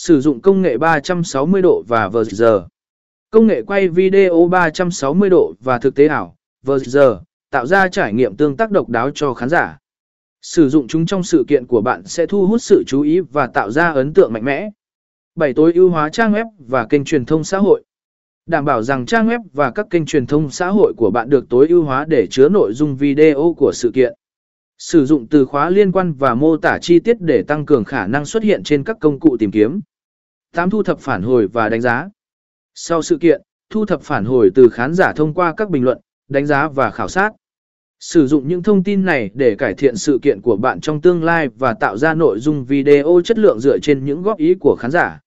Sử dụng công nghệ 360 độ và VR. Công nghệ quay video 360 độ và thực tế ảo, VR, tạo ra trải nghiệm tương tác độc đáo cho khán giả. Sử dụng chúng trong sự kiện của bạn sẽ thu hút sự chú ý và tạo ra ấn tượng mạnh mẽ. 7. Tối ưu hóa trang web và kênh truyền thông xã hội. Đảm bảo rằng trang web và các kênh truyền thông xã hội của bạn được tối ưu hóa để chứa nội dung video của sự kiện. Sử dụng từ khóa liên quan và mô tả chi tiết để tăng cường khả năng xuất hiện trên các công cụ tìm kiếm. 8. Thu thập phản hồi và đánh giá. Sau sự kiện, thu thập phản hồi từ khán giả thông qua các bình luận, đánh giá và khảo sát. Sử dụng những thông tin này để cải thiện sự kiện của bạn trong tương lai và tạo ra nội dung video chất lượng dựa trên những góp ý của khán giả.